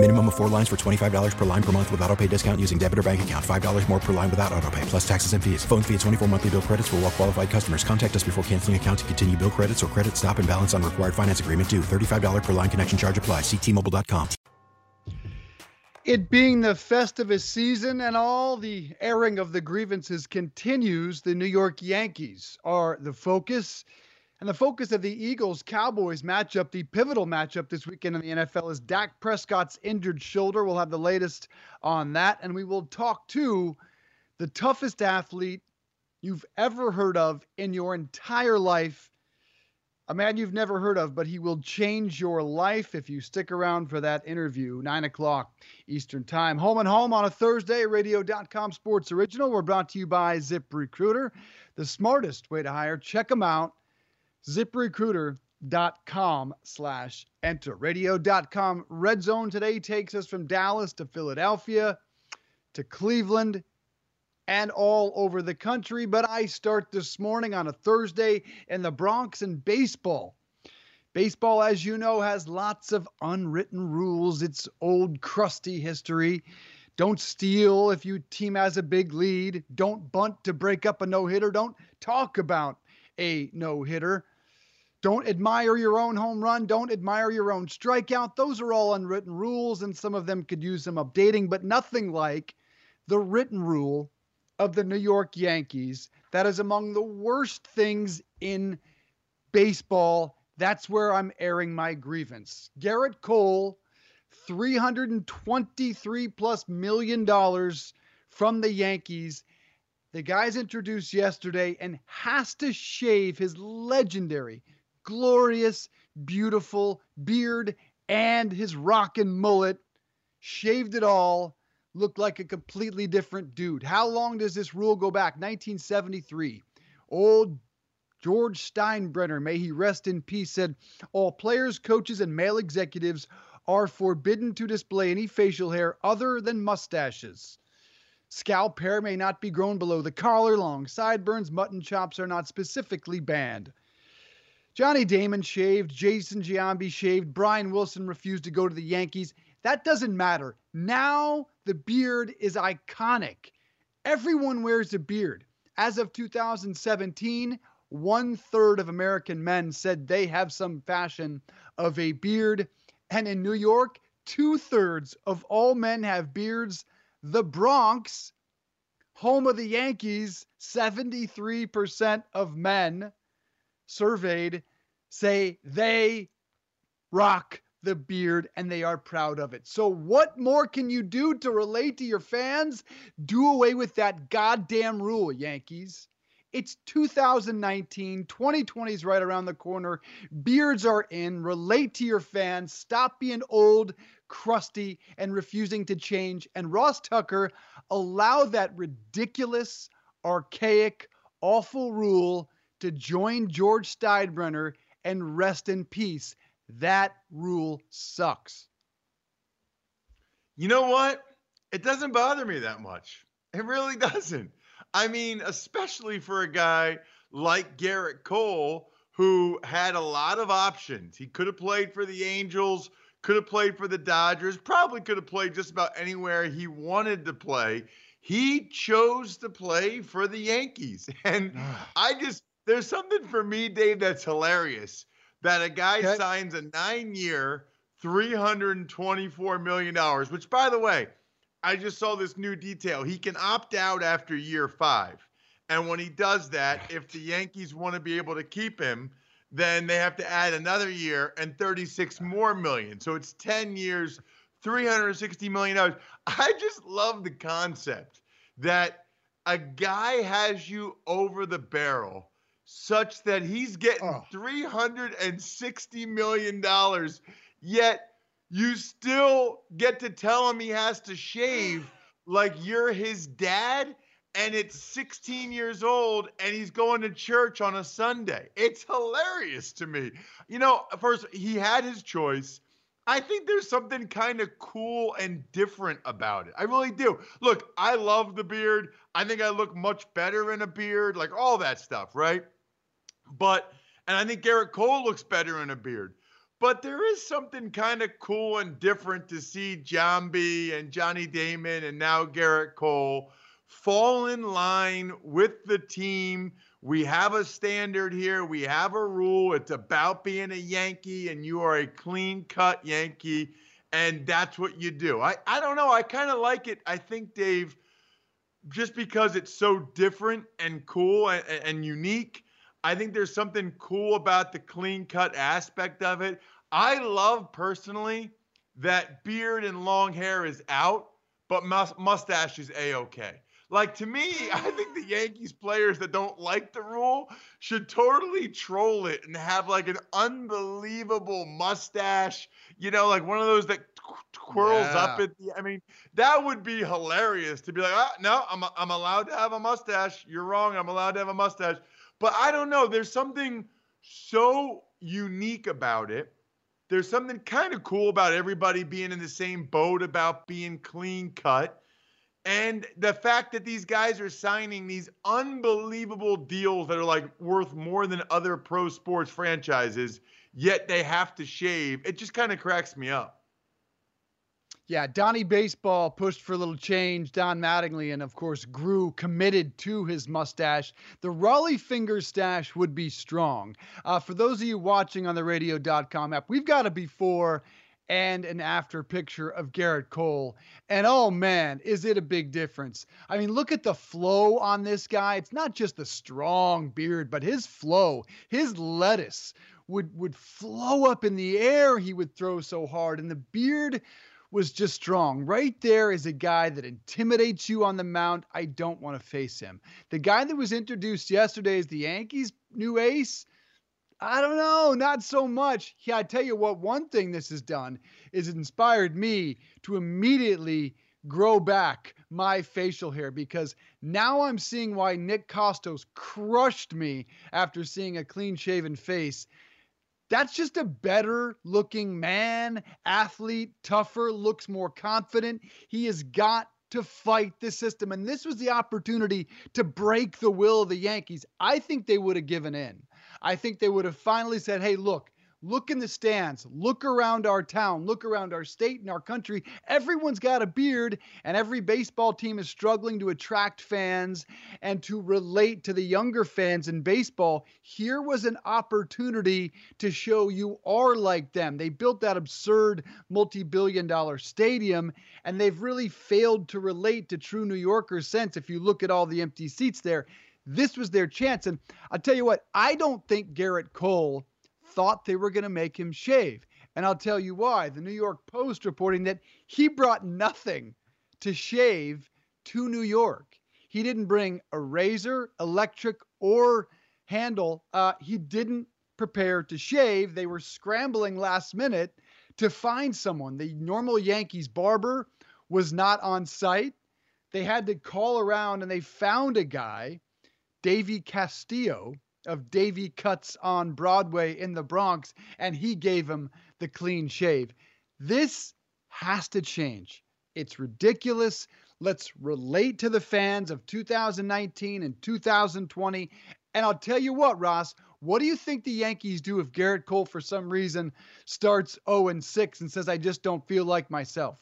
Minimum of four lines for $25 per line per month with auto pay discount using debit or bank account. $5 more per line without auto pay, plus taxes and fees. Phone fee at 24 monthly bill credits for all well qualified customers. Contact us before canceling account to continue bill credits or credit stop and balance on required finance agreement due. $35 per line connection charge apply. Ctmobile.com. It being the Festivus season and all the airing of the grievances continues, the New York Yankees are the focus. And the focus of the Eagles Cowboys matchup, the pivotal matchup this weekend in the NFL, is Dak Prescott's injured shoulder. We'll have the latest on that. And we will talk to the toughest athlete you've ever heard of in your entire life. A man you've never heard of, but he will change your life if you stick around for that interview. Nine o'clock Eastern Time. Home and home on a Thursday, radio.com sports original. We're brought to you by Zip Recruiter, the smartest way to hire. Check them out ziprecruiter.com slash enter. Radio.com Red Zone today takes us from Dallas to Philadelphia to Cleveland and all over the country. But I start this morning on a Thursday in the Bronx in baseball. Baseball, as you know, has lots of unwritten rules. It's old, crusty history. Don't steal if your team has a big lead. Don't bunt to break up a no hitter. Don't talk about a no hitter. Don't admire your own home run. Don't admire your own strikeout. Those are all unwritten rules, and some of them could use some updating, but nothing like the written rule of the New York Yankees. That is among the worst things in baseball. That's where I'm airing my grievance. Gerrit Cole, 323 plus million dollars from the Yankees. The guy's introduced yesterday and has to shave his legendary glorious, beautiful beard and his rockin' mullet, shaved it all, looked like a completely different dude. How long does this rule go back? 1973. Old George Steinbrenner, may he rest in peace, said all players, coaches, and male executives are forbidden to display any facial hair other than mustaches. Scalp hair may not be grown below the collar. Long sideburns, mutton chops are not specifically banned. Johnny Damon shaved, Jason Giambi shaved, Brian Wilson refused to go to the Yankees. That doesn't matter. Now the beard is iconic. Everyone wears a beard. As of 2017, one third of American men said they have some fashion of a beard. And in New York, two thirds of all men have beards. The Bronx, home of the Yankees, 73% of men surveyed say they rock the beard and they are proud of it. So, what more can you do to relate to your fans? Do away with that goddamn rule, Yankees. It's 2019. 2020 is right around the corner. Beards are in. Relate to your fans. Stop being old, crusty, and refusing to change. And Ross Tucker, allow that ridiculous, archaic, awful rule to join George Steinbrenner and rest in peace. That rule sucks. You know what? It doesn't bother me that much. It really doesn't. I mean, especially for a guy like Gerrit Cole, who had a lot of options. He could have played for the Angels, could have played for the Dodgers, probably could have played just about anywhere he wanted to play. He chose to play for the Yankees. And I just, there's something for me, Dave, that's hilarious. That a guy okay. signs a nine-year, $324 million, which by the way, I just saw this new detail. He can opt out after year five. And when he does that, if the Yankees want to be able to keep him, then they have to add another year and 36 more million. So it's 10 years, 360 million dollars. I just love the concept that a guy has you over the barrel such that he's getting oh. $360 million, yet you still get to tell him he has to shave like you're his dad and it's 16 years old and he's going to church on a Sunday. It's hilarious to me. You know, first, he had his choice. I think there's something kind of cool and different about it. I really do. Look, I love the beard. I think I look much better in a beard, like all that stuff, right? But, and I think Gerrit Cole looks better in a beard. But there is something kind of cool and different to see Giambi and Johnny Damon and now Gerrit Cole fall in line with the team. We have a standard here. We have a rule. It's about being a Yankee, and you are a clean cut Yankee, and that's what you do. I, I don't know. I kind of like it. I think, Dave, just because it's so different and cool and, and unique, I think there's something cool about the clean cut aspect of it. I love personally that beard and long hair is out, but mustache is a okay. Like to me, I think the Yankees players that don't like the rule should totally troll it and have like an unbelievable mustache, you know, like one of those that twirls yeah. up at the I mean, that would be hilarious to be like, ah, no, I'm I'm allowed to have a mustache. You're wrong. I'm allowed to have a mustache. But I don't know. There's something so unique about it. There's something kind of cool about everybody being in the same boat about being clean cut and the fact that these guys are signing these unbelievable deals that are like worth more than other pro sports franchises, yet they have to shave, it just kind of cracks me up. Yeah, Donnie Baseball pushed for a little change. Don Mattingly, and of course, grew committed to his mustache. The Rollie finger stash would be strong. Uh, for those of you watching on the radio.com app, we've got a before and an after picture of Gerrit Cole. And oh man, is it a big difference? I mean, look at the flow on this guy. It's not just the strong beard, but his flow, his lettuce would would flow up in the air. He would throw so hard, and the beard was just strong. Right there is a guy that intimidates you on the mound. I don't want to face him. The guy that was introduced yesterday as the Yankees' new ace I don't know, not so much. Yeah, I tell you what, one thing this has done is inspired me to immediately grow back my facial hair because now I'm seeing why Nick Kostos crushed me after seeing a clean shaven face. That's just a better looking man, athlete, tougher, looks more confident. He has got to fight the system. And this was the opportunity to break the will of the Yankees. I think they would have given in. I think they would have finally said, hey, look, look in the stands, look around our town, look around our state and our country. Everyone's got a beard, and every baseball team is struggling to attract fans and to relate to the younger fans in baseball. Here was an opportunity to show you are like them. They built that absurd multi billion dollar stadium, and they've really failed to relate to true New Yorkers' sense if you look at all the empty seats there. This was their chance. And I'll tell you what, I don't think Gerrit Cole thought they were going to make him shave. And I'll tell you why. The New York Post reporting that he brought nothing to shave to New York. He didn't bring a razor, electric, or handle. Uh, he didn't prepare to shave. They were scrambling last minute to find someone. The normal Yankees barber was not on site. They had to call around and they found a guy Davey Castillo of Davey Cuts on Broadway in the Bronx, and he gave him the clean shave. This has to change. It's ridiculous. Let's relate to the fans of 2019 and 2020. And I'll tell you what, Ross, what do you think the Yankees do if Gerrit Cole, for some reason, starts 0 and 6 and says, I just don't feel like myself?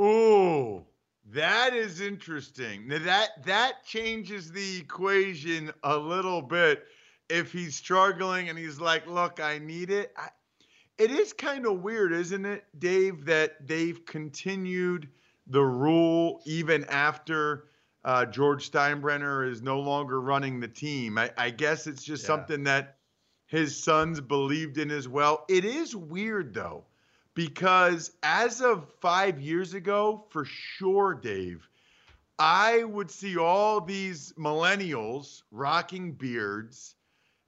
Ooh, that is interesting. Now that that changes the equation a little bit. If he's struggling and he's like, "Look, I need it." I, it is kind of weird, isn't it, Dave, that they've continued the rule even after uh, George Steinbrenner is no longer running the team. I, I guess it's just yeah. something that his sons believed in as well. It is weird though because as of five years ago, for sure, Dave, I would see all these millennials rocking beards,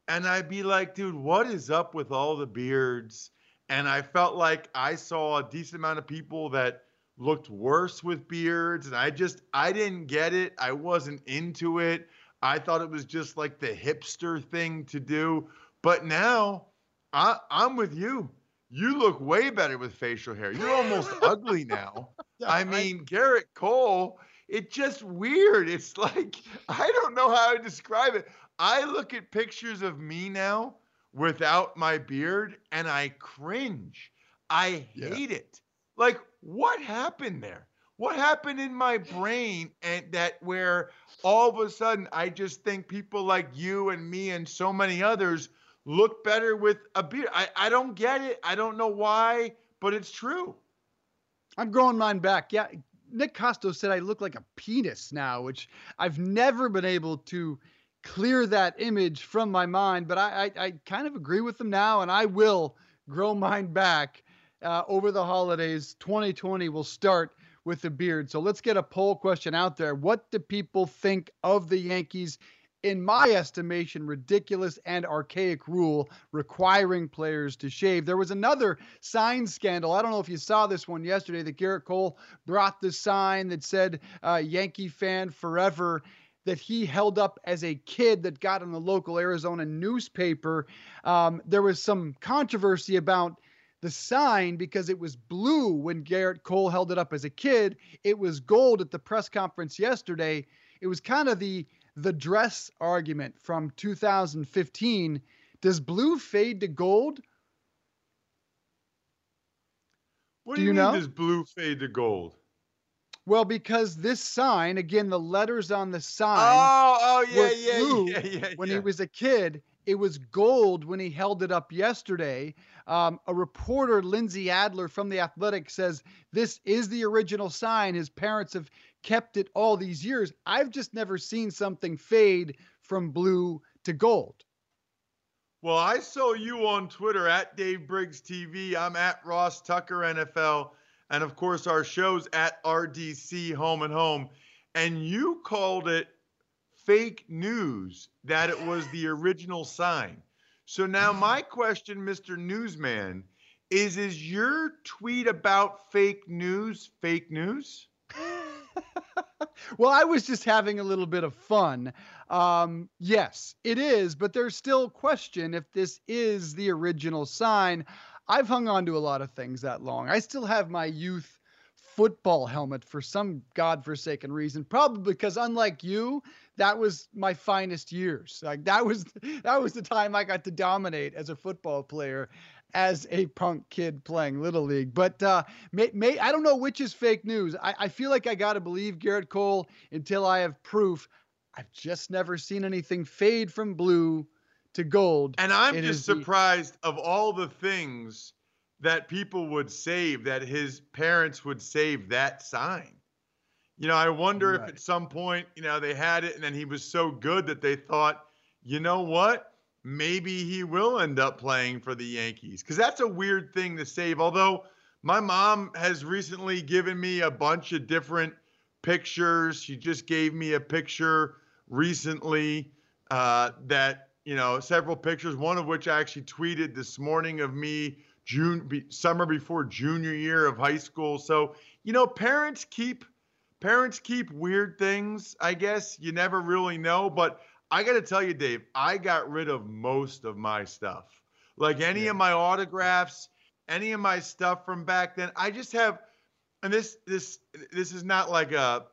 and I'd be like, dude, what is up with all the beards? And I felt like I saw a decent amount of people that looked worse with beards, and I just, I didn't get it. I wasn't into it. I thought it was just like the hipster thing to do. But now I, I'm with you you look way better with facial hair. You're almost ugly now. I mean, Gerrit Cole, it's just weird. It's like, I don't know how to describe it. I look at pictures of me now without my beard and I cringe. I hate yeah. it. Like, what happened there? What happened in my brain and that where all of a sudden I just think people like you and me and so many others look better with a beard. I, I don't get it. I don't know why, but it's true. I'm growing mine back. Yeah. Nick Kostos said I look like a penis now, which I've never been able to clear that image from my mind, but I, I, I kind of agree with them now, and I will grow mine back uh, over the holidays. 2020 will start with the beard. So let's get a poll question out there. What do people think of the Yankees in my estimation, ridiculous and archaic rule requiring players to shave. There was another sign scandal. I don't know if you saw this one yesterday that Gerrit Cole brought the sign that said uh, Yankee fan forever that he held up as a kid that got in the local Arizona newspaper. Um, there was some controversy about the sign because it was blue when Gerrit Cole held it up as a kid. It was gold at the press conference yesterday. It was kind of the the dress argument from 2015. Does blue fade to gold? What do, do you, you know? Does blue fade to gold? Well, because this sign, again, the letters on the sign. Oh, oh yeah, yeah, blue yeah, yeah, When yeah. he was a kid, it was gold when he held it up yesterday. Um, a reporter, Lindsey Adler from The Athletic, says this is the original sign. His parents have kept it all these years. I've just never seen something fade from blue to gold. Well, I saw you on Twitter at Dave Briggs TV. I'm at Ross Tucker NFL. And of course, our show's at RDC Home and Home. And you called it fake news that it was the original sign. So now, my question, Mr. Newsman, is Is your tweet about fake news fake news? well, I was just having a little bit of fun. Um, yes, it is, but there's still question if this is the original sign. I've hung on to a lot of things that long. I still have my youth football helmet for some godforsaken reason, probably because unlike you, that was my finest years. Like that was that was the time I got to dominate as a football player as a punk kid playing little league. But uh, may, may, I don't know which is fake news. I, I feel like I got to believe Gerrit Cole until I have proof. I've just never seen anything fade from blue to gold. And I'm just surprised of all the things that people would save, that his parents would save that sign. You know, I wonder right. if at some point, you know, they had it and then he was so good that they thought, you know what? Maybe he will end up playing for the Yankees because that's a weird thing to save. Although my mom has recently given me a bunch of different pictures. She just gave me a picture recently uh, that you know several pictures. One of which I actually tweeted this morning of me June be, summer before junior year of high school. So you know, parents keep parents keep weird things. I guess you never really know, but I got to tell you, Dave, I got rid of most of my stuff. Like any yeah. of my autographs, any of my stuff from back then. I just have, and this this this is not like a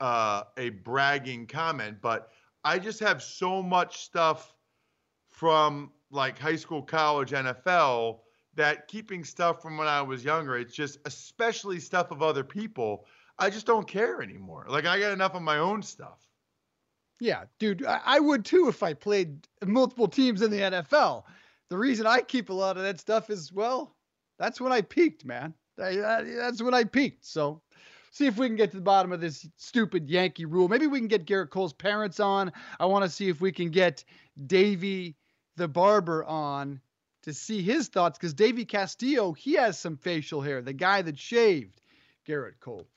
uh, a bragging comment, but I just have so much stuff from like high school, college, NFL that keeping stuff from when I was younger, it's just especially stuff of other people. I just don't care anymore. Like I got enough of my own stuff. Yeah, dude, I would too if I played multiple teams in the NFL. The reason I keep a lot of that stuff is, well, that's when I peaked, man. That's when I peaked. So, see if we can get to the bottom of this stupid Yankee rule. Maybe we can get Gerrit Cole's parents on. I want to see if we can get Davey the barber on to see his thoughts because Davey Castillo, he has some facial hair, the guy that shaved Gerrit Cole.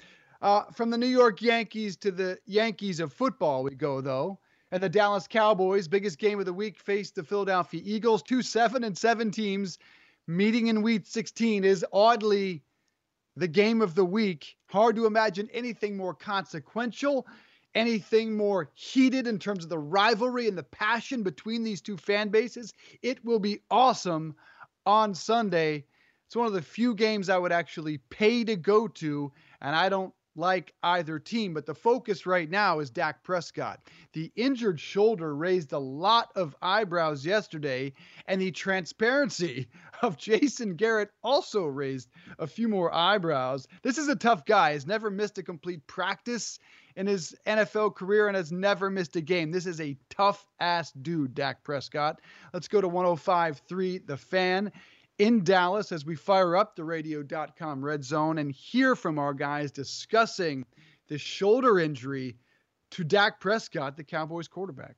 Uh, from the New York Yankees to the Yankees of football, we go though. And the Dallas Cowboys, biggest game of the week, faced the Philadelphia Eagles. Two seven and seven teams meeting in week 16 is oddly the game of the week. Hard to imagine anything more consequential, anything more heated in terms of the rivalry and the passion between these two fan bases. It will be awesome on Sunday. It's It's one of the few games I would actually pay to go to, and I don't like either team, but the focus right now is Dak Prescott. The injured shoulder raised a lot of eyebrows yesterday, and the transparency of Jason Garrett also raised a few more eyebrows. This is a tough guy. Has never missed a complete practice in his NFL career and has never missed a game. This is a tough ass dude, Dak Prescott. Let's go to 105.3 The Fan in Dallas as we fire up the radio.com red zone and hear from our guys discussing the shoulder injury to Dak Prescott, the Cowboys quarterback.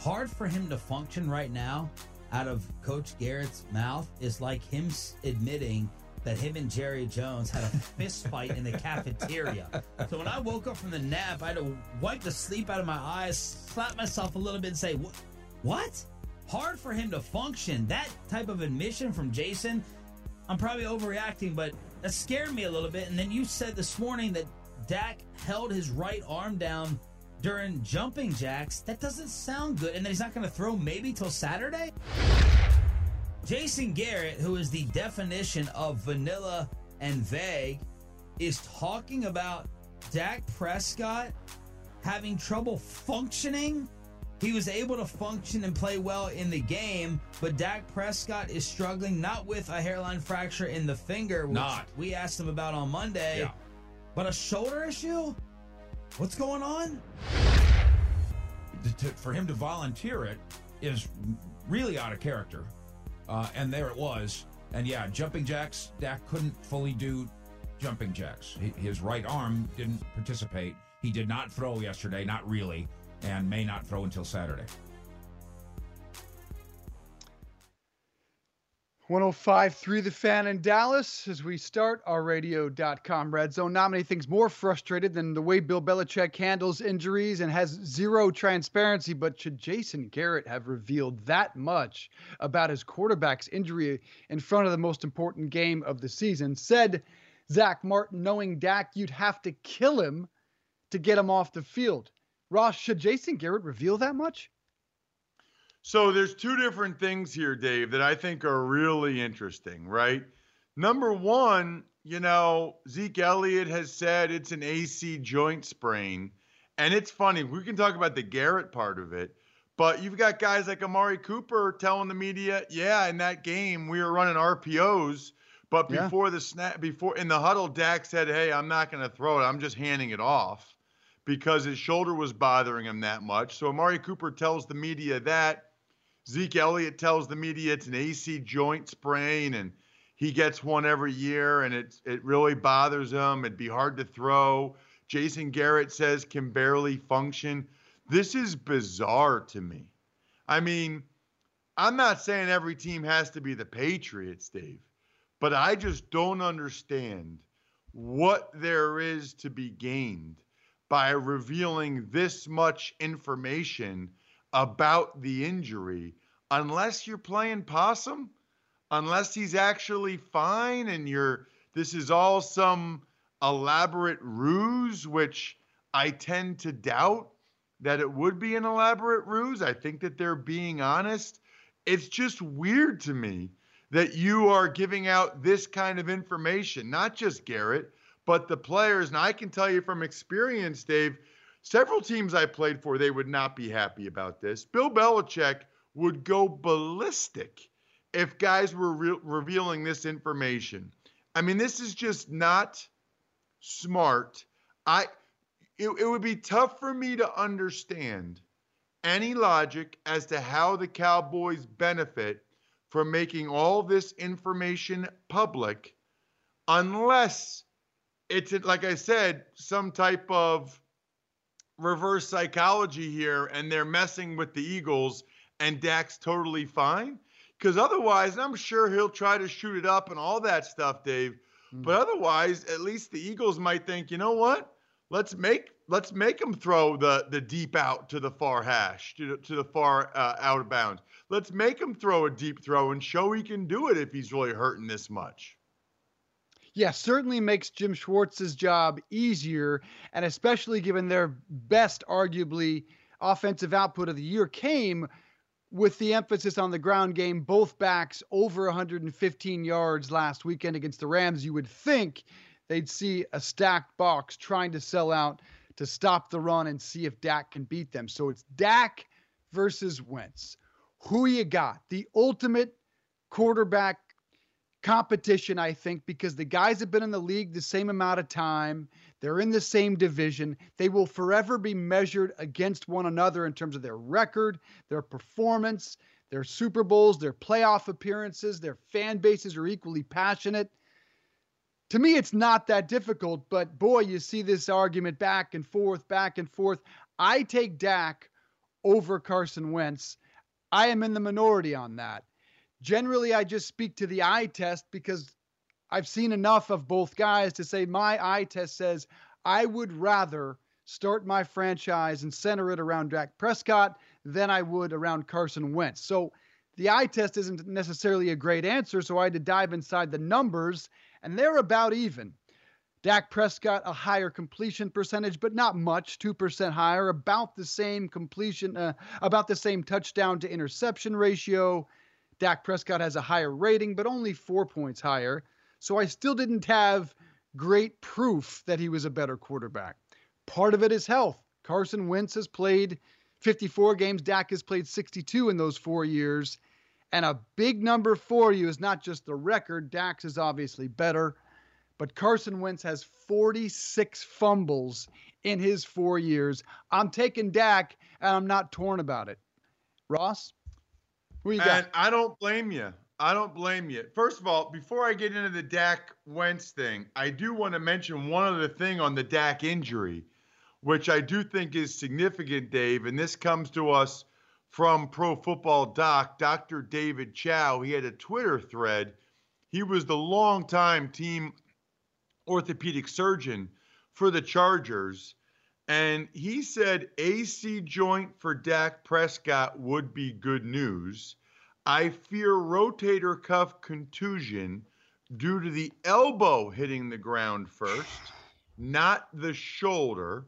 Hard for him to function right now out of Coach Garrett's mouth is like him admitting that him and Jerry Jones had a fist fight in the cafeteria. So when I woke up from the nap, I had to wipe the sleep out of my eyes, slap myself a little bit, and say, "What? Hard for him to function. That type of admission from Jason, I'm probably overreacting, but that scared me a little bit. And then you said this morning that Dak held his right arm down during jumping jacks. That doesn't sound good. And then he's not going to throw maybe till Saturday? Jason Garrett, who is the definition of vanilla and vague, is talking about Dak Prescott having trouble functioning he was able to function and play well in the game, but Dak Prescott is struggling not with a hairline fracture in the finger, which not. we asked him about on Monday, yeah. but a shoulder issue? What's going on? For him to volunteer it is really out of character. Uh, and there it was. And yeah, jumping jacks, Dak couldn't fully do jumping jacks. His right arm didn't participate. He did not throw yesterday, not really and may not throw until Saturday. 105.3 The Fan in Dallas as we start our radio.com red zone. Not many things more frustrated than the way Bill Belichick handles injuries and has zero transparency. But should Jason Garrett have revealed that much about his quarterback's injury in front of the most important game of the season? Said Zack Martin, knowing Dak, you'd have to kill him to get him off the field. Ross, should Jason Garrett reveal that much? So there's two different things here, Dave, that I think are really interesting, right? Number one, you know, Zeke Elliott has said it's an AC joint sprain. And it's funny, we can talk about the Garrett part of it, but you've got guys like Amari Cooper telling the media, yeah, in that game we were running RPOs, but before yeah. the snap, before in the huddle, Dak said, hey, I'm not going to throw it. I'm just handing it off because his shoulder was bothering him that much. So Amari Cooper tells the media that. Zeke Elliott tells the media it's an AC joint sprain and he gets one every year and it it really bothers him. It'd be hard to throw. Jason Garrett says can barely function. This is bizarre to me. I mean, I'm not saying every team has to be the Patriots, Dave, but I just don't understand what there is to be gained by revealing this much information about the injury unless you're playing possum, unless he's actually fine and you're this is all some elaborate ruse, which I tend to doubt that it would be an elaborate ruse. I think that they're being honest. It's just weird to me that you are giving out this kind of information, not just Garrett, but the players, and I can tell you from experience, Dave, several teams I played for, they would not be happy about this. Bill Belichick would go ballistic if guys were re- revealing this information. I mean, this is just not smart. I it, it would be tough for me to understand any logic as to how the Cowboys benefit from making all this information public unless it's like I said, some type of reverse psychology here, and they're messing with the Eagles, and Dak's totally fine. Because otherwise, I'm sure he'll try to shoot it up and all that stuff, Dave. Mm-hmm. But otherwise, at least the Eagles might think, you know what? Let's make let's make him throw the the deep out to the far hash to, to the far uh, out of bounds. Let's make him throw a deep throw and show he can do it if he's really hurting this much yeah, certainly makes Jim Schwartz's job easier, and especially given their best, arguably, offensive output of the year came with the emphasis on the ground game, both backs over 115 yards last weekend against the Rams, you would think they'd see a stacked box trying to sell out to stop the run and see if Dak can beat them. So it's Dak versus Wentz. Who you got? The ultimate quarterback competition, I think, because the guys have been in the league the same amount of time. They're in the same division. They will forever be measured against one another in terms of their record, their performance, their Super Bowls, their playoff appearances. Their fan bases are equally passionate. To me, it's not that difficult, but boy, you see this argument back and forth, back and forth. I take Dak over Carson Wentz. I am in the minority on that. Generally, I just speak to the eye test because I've seen enough of both guys to say my eye test says I would rather start my franchise and center it around Dak Prescott than I would around Carson Wentz. So the eye test isn't necessarily a great answer. So I had to dive inside the numbers, and they're about even. Dak Prescott, a higher completion percentage, but not much, 2% higher, about the same completion, uh, about the same touchdown to interception ratio. Dak Prescott has a higher rating, but only four points higher. So I still didn't have great proof that he was a better quarterback. Part of it is health. Carson Wentz has played 54 games, Dak has played 62 in those four years. And a big number for you is not just the record, Dak's is obviously better, but Carson Wentz has 46 fumbles in his four years. I'm taking Dak, and I'm not torn about it. Ross, you got? And I don't blame you. I don't blame you. First of all, before I get into the Dak Wentz thing, I do want to mention one other thing on the Dak injury, which I do think is significant, Dave. And this comes to us from Pro Football Doc, Dr. David Chao. He had a Twitter thread. He was the longtime team orthopedic surgeon for the Chargers. And he said AC joint for Dak Prescott would be good news. I fear rotator cuff contusion due to the elbow hitting the ground first, not the shoulder.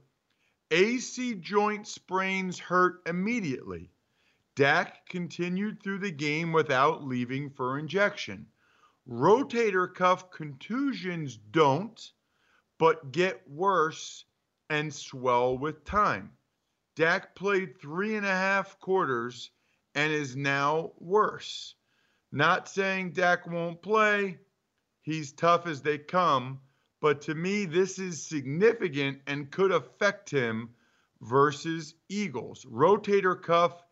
AC joint sprains hurt immediately. Dak continued through the game without leaving for injection. Rotator cuff contusions don't, but get worse and swell with time. Dak played three and a half quarters and is now worse. Not saying Dak won't play, he's tough as they come, but to me, this is significant and could affect him versus Eagles. Rotator cuff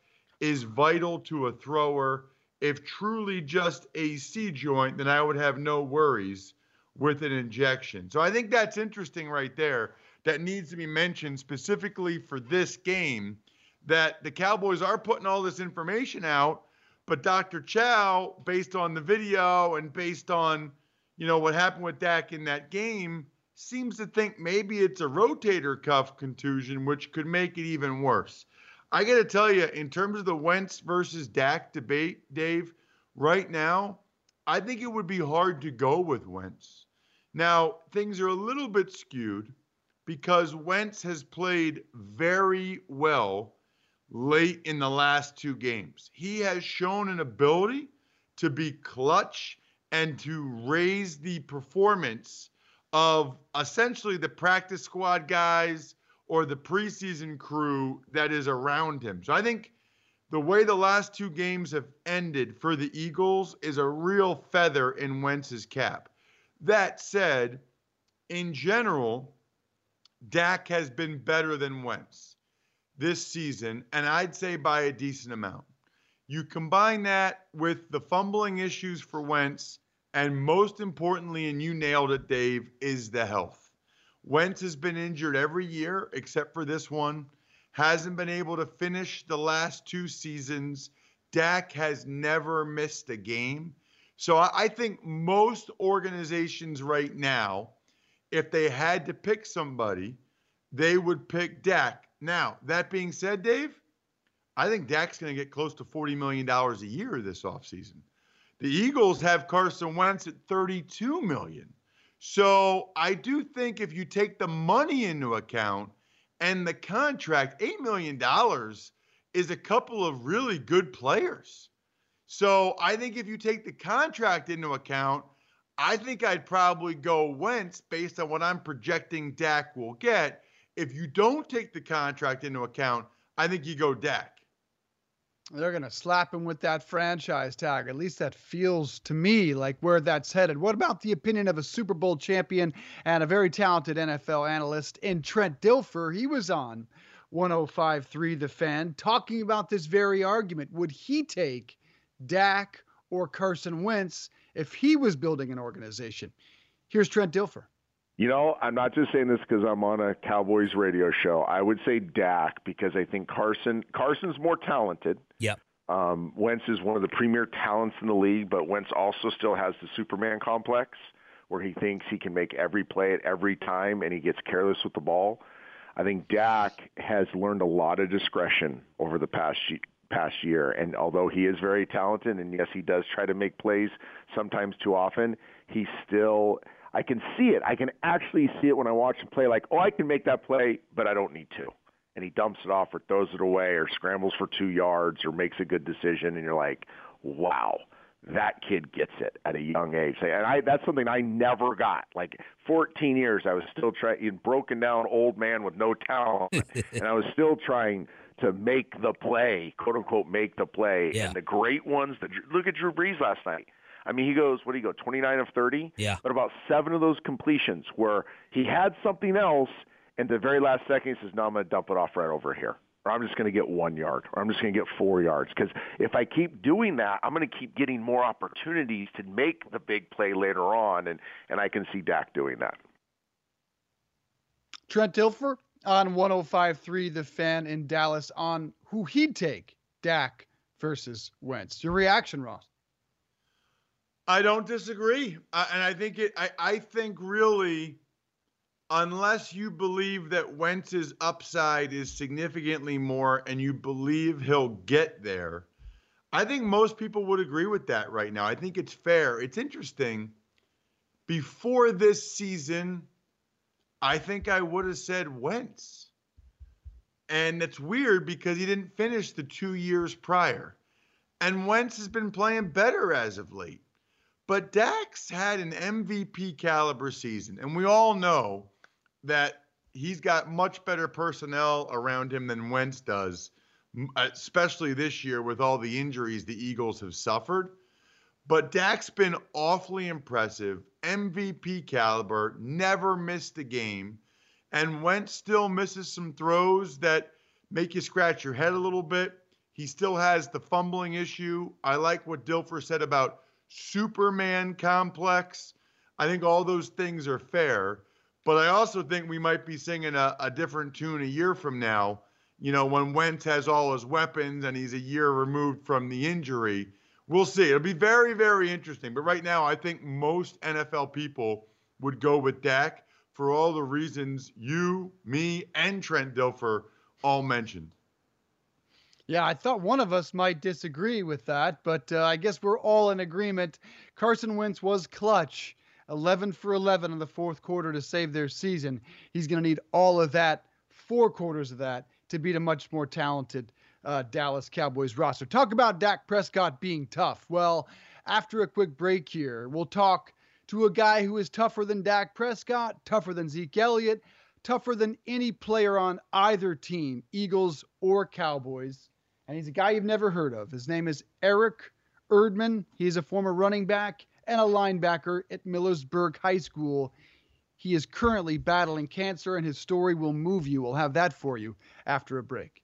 is vital to a thrower. If truly just AC joint, then I would have no worries with an injection. So I think that's interesting right there. That needs to be mentioned specifically for this game that the Cowboys are putting all this information out, but Dr. Chao, based on the video and based on, you know, what happened with Dak in that game, seems to think maybe it's a rotator cuff contusion, which could make it even worse. I got to tell you, in terms of the Wentz versus Dak debate, Dave, right now, I think it would be hard to go with Wentz. Now, things are a little bit skewed because Wentz has played very well late in the last two games. He has shown an ability to be clutch and to raise the performance of essentially the practice squad guys or the preseason crew that is around him. So I think the way the last two games have ended for the Eagles is a real feather in Wentz's cap. That said, in general, Dak has been better than Wentz this season, and I'd say by a decent amount. You combine that with the fumbling issues for Wentz, and most importantly, and you nailed it, Dave, is the health. Wentz has been injured every year except for this one, hasn't been able to finish the last two seasons. Dak has never missed a game. So I think most organizations right now, if they had to pick somebody, they would pick Dak. Now, that being said, Dave, I think Dak's going to get close to $40 million a year this offseason. The Eagles have Carson Wentz at 32 million. So I do think if you take the money into account and the contract, $8 million is a couple of really good players. So I think if you take the contract into account, I think I'd probably go Wentz based on what I'm projecting Dak will get. If you don't take the contract into account, I think you go Dak. They're going to slap him with that franchise tag. At least that feels to me like where that's headed. What about the opinion of a Super Bowl champion and a very talented NFL analyst in Trent Dilfer? He was on 1053 The Fan talking about this very argument. Would he take Dak or Carson Wentz if he was building an organization? Here's Trent Dilfer. You know, I'm not just saying this because I'm on a Cowboys radio show. I would say Dak because I think Carson Carson's more talented. Yep. Um, Wentz is one of the premier talents in the league, but Wentz also still has the Superman complex where he thinks he can make every play at every time and he gets careless with the ball. I think Dak has learned a lot of discretion over the past past year, and although he is very talented and yes, he does try to make plays sometimes too often, he still I can see it. I can actually see it when I watch him play. Like, oh, I can make that play, but I don't need to. And he dumps it off or throws it away or scrambles for two yards or makes a good decision, and you're like, wow, that kid gets it at a young age. And I that's something I never got. Like 14 years, I was still trying, broken down old man with no talent, and I was still trying to make the play, quote unquote, make the play. Yeah. And the great ones, the, look at Drew Brees last night. I mean, he goes, what do you go, 29 of 30? Yeah. But about seven of those completions where he had something else, and the very last second he says, no, I'm going to dump it off right over here. Or I'm just going to get one yard, or I'm just going to get four yards. Because if I keep doing that, I'm going to keep getting more opportunities to make the big play later on, and, and I can see Dak doing that. Trent Dilfer on 105.3 The Fan in Dallas on who he'd take, Dak versus Wentz. Your reaction, Ross? I don't disagree, and I think it. I, I think really, unless you believe that Wentz's upside is significantly more, and you believe he'll get there, I think most people would agree with that right now. I think it's fair. It's interesting. Before this season, I think I would have said Wentz, and it's weird because he didn't finish the two years prior, and Wentz has been playing better as of late. But Dak's had an MVP caliber season, and we all know that he's got much better personnel around him than Wentz does, especially this year with all the injuries the Eagles have suffered. But Dak's been awfully impressive, MVP caliber, never missed a game, and Wentz still misses some throws that make you scratch your head a little bit. He still has the fumbling issue. I like what Dilfer said about Superman complex. I think all those things are fair, but I also think we might be singing a, a different tune a year from now. You know, when Wentz has all his weapons and he's a year removed from the injury, we'll see. It'll be very, very interesting. But right now, I think most NFL people would go with Dak for all the reasons you, me, and Trent Dilfer all mentioned. Yeah, I thought one of us might disagree with that, but uh, I guess we're all in agreement. Carson Wentz was clutch, 11 for 11 in the fourth quarter to save their season. He's going to need all of that, four quarters of that, to beat a much more talented uh, Dallas Cowboys roster. Talk about Dak Prescott being tough. Well, after a quick break here, we'll talk to a guy who is tougher than Dak Prescott, tougher than Zeke Elliott, tougher than any player on either team, Eagles or Cowboys and he's a guy you've never heard of. His name is Eric Erdman. He's a former running back and a linebacker at Millersburg High School. He is currently battling cancer, and his story will move you. We'll have that for you after a break.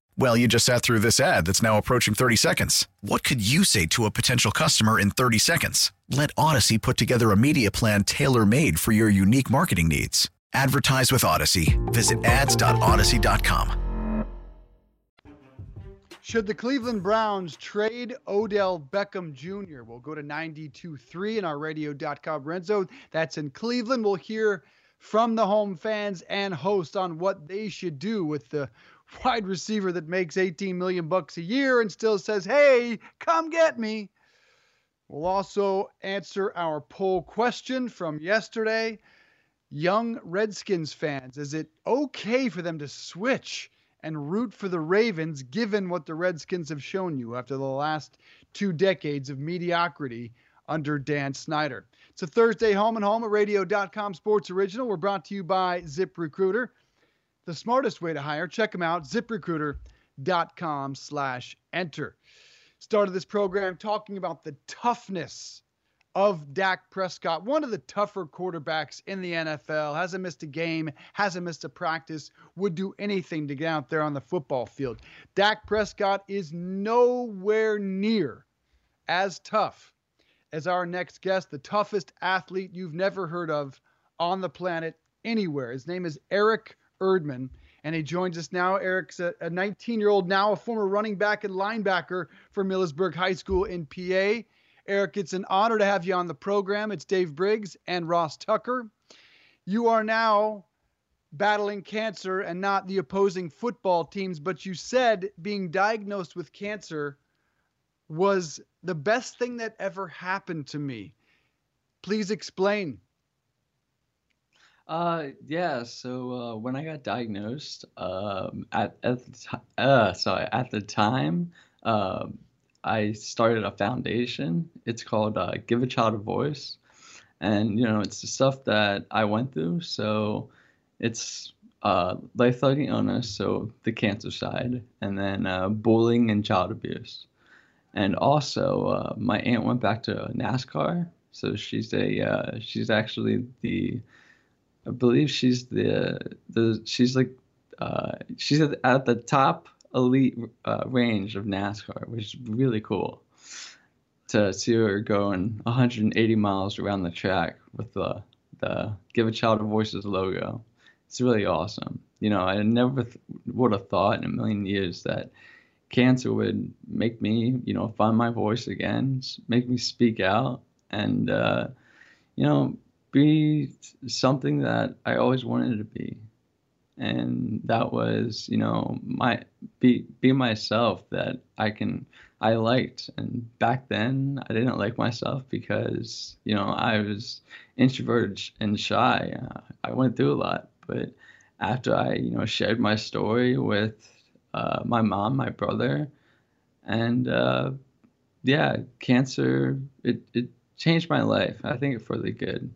Well, you just sat through this ad that's now approaching 30 seconds. What could you say to a potential customer in 30 seconds? Let Audacy put together a media plan tailor made for your unique marketing needs. Advertise with Audacy. Visit ads.audacy.com. Should the Cleveland Browns trade Odell Beckham Jr.? We'll go to 92.3 in our radio.com red. That's in Cleveland. We'll hear from the home fans and host on what they should do with the wide receiver that makes 18 million bucks a year and still says, "Hey, come get me." We'll also answer our poll question from yesterday. Young Redskins fans, is it okay for them to switch and root for the Ravens given what the Redskins have shown you after the last two decades of mediocrity under Dan Snyder? It's a Thursday home and home at radio.com sports original. We're brought to you by ZipRecruiter the smartest way to hire. Check them out, ziprecruiter.com slash enter. Started this program talking about the toughness of Dak Prescott, one of the tougher quarterbacks in the NFL, hasn't missed a game, hasn't missed a practice, would do anything to get out there on the football field. Dak Prescott is nowhere near as tough as our next guest, the toughest athlete you've never heard of on the planet anywhere. His name is Eric Erdman. And he joins us now. Eric's a 19 year old, now a former running back and linebacker for Millersburg High School in PA. Eric, it's an honor to have you on the program. It's Dave Briggs and Ross Tucker. You are now battling cancer and not the opposing football teams, but you said being diagnosed with cancer was the best thing that ever happened to me. Please explain. Uh, yeah. So uh, when I got diagnosed, um, at at the t- uh, sorry, at the time, um, I started a foundation. It's called uh, Give a Child a Voice, and you know, it's the stuff that I went through. So it's uh, life-threatening illness, so the cancer side, and then uh, bullying and child abuse, and also uh, my aunt went back to NASCAR. So she's a uh, she's actually the I believe she's the the she's like uh, she's at, the top elite uh, range of NASCAR, which is really cool to see her going 180 miles around the track with the the Give a Child a Voices logo. It's really awesome. You know, I never th- would have thought in a million years that cancer would make me, you know, find my voice again, make me speak out, and uh, you know, be something that I always wanted to be. And that was, you know, my be be myself that I can I liked. And back then I didn't like myself because, you know, I was introverted and shy. Uh, I went through a lot, but after I, you know, shared my story with uh, my mom, my brother, and uh, yeah, cancer it it changed my life. I think for the good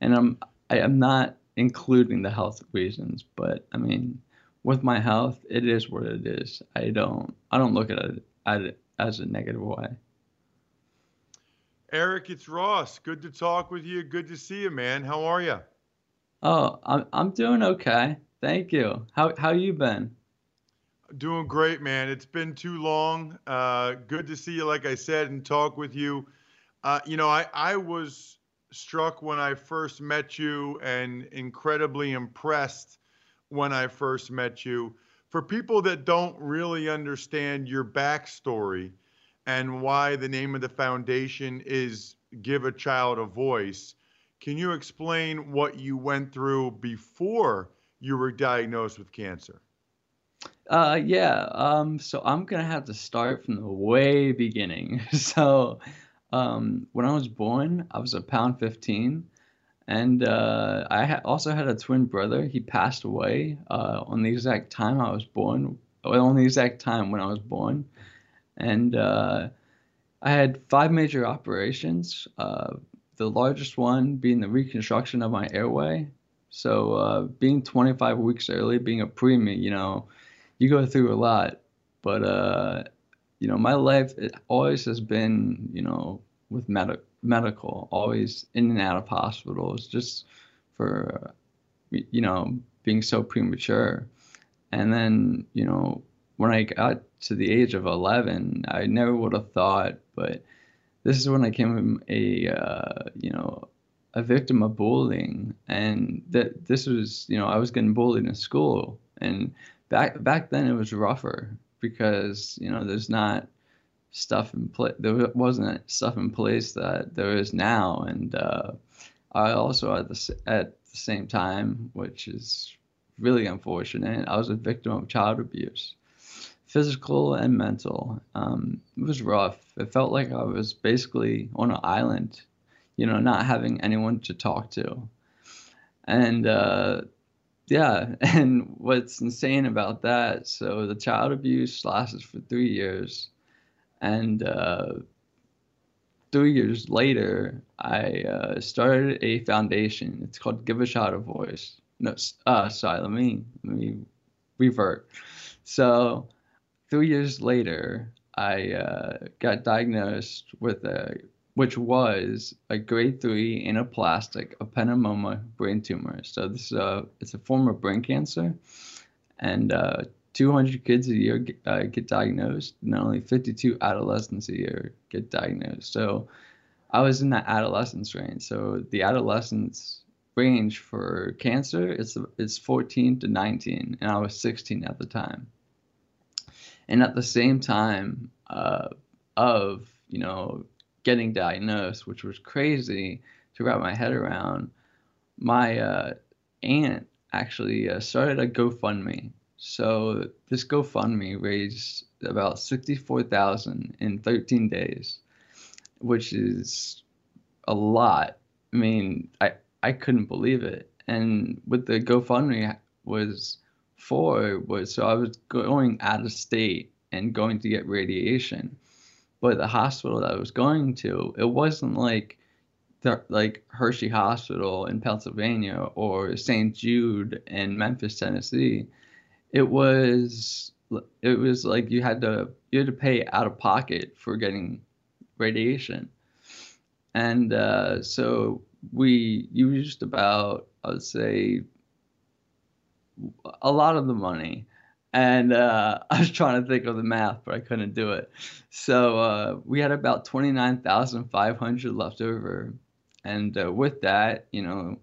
and I'm I am not including the health reasons, but I mean, with my health, it is what it is. I don't I don't look at it, at it as a negative way. Eric, it's Ross. Good to talk with you. Good to see you, man. How are you? Oh, I'm I'm doing okay. Thank you. How how you been? Doing great, man. It's been too long. Uh, good to see you, like I said, and talk with you. Uh, you know, I I was struck when I first met you and incredibly impressed when I first met you. For people that don't really understand your backstory and why the name of the foundation is Give a Child a Voice, can you explain what you went through before you were diagnosed with cancer? Uh, yeah. Um, so I'm gonna have to start from the way beginning. so um, when I was born, I was a pound 15. And uh, I ha- also had a twin brother. He passed away uh, on the exact time I was born, on the exact time when I was born. And uh, I had five major operations, uh, the largest one being the reconstruction of my airway. So, uh, being 25 weeks early, being a preemie, you know, you go through a lot. But uh, you know, my life it always has been, you know, with med- medical, always in and out of hospitals, just for, you know, being so premature. And then, you know, when I got to the age of 11, I never would have thought, but this is when I became a uh, you know a victim of bullying, and that this was you know I was getting bullied in school, and back back then it was rougher because you know there's not stuff in place there wasn't stuff in place that there is now, and uh, I also at the at the same time, which is really unfortunate, I was a victim of child abuse physical and mental. Um, it was rough. It felt like I was basically on an island, you know, not having anyone to talk to. And uh, yeah, and what's insane about that, so the child abuse lasted for three years. And uh, three years later, I uh, started a foundation. It's called Give a Child a Voice. No, uh, sorry, let me, let me revert. So three years later, I uh, got diagnosed with a, which was a grade three anaplastic ependymoma brain tumor. So this is a, it's a form of brain cancer, and uh, 200 kids a year get, uh, get diagnosed, and only 52 adolescents a year get diagnosed. So I was in that adolescence range. So the adolescence range for cancer is it's 14 to 19, and I was 16 at the time and at the same time uh, of you know getting diagnosed, which was crazy to wrap my head around, my uh, aunt actually uh, started a GoFundMe. So this GoFundMe raised about sixty-four thousand in thirteen days, which is a lot. I mean, I I couldn't believe it. And what the GoFundMe was for was so I was going out of state and going to get radiation. But the hospital that I was going to, it wasn't like the, like Hershey Hospital in Pennsylvania or St. Jude in Memphis, Tennessee. It was it was like you had to you had to pay out of pocket for getting radiation, and uh, so we used about I would say a lot of the money and uh, I was trying to think of the math, but I couldn't do it. So uh, we had about twenty nine thousand five hundred left over, and uh, with that, you know,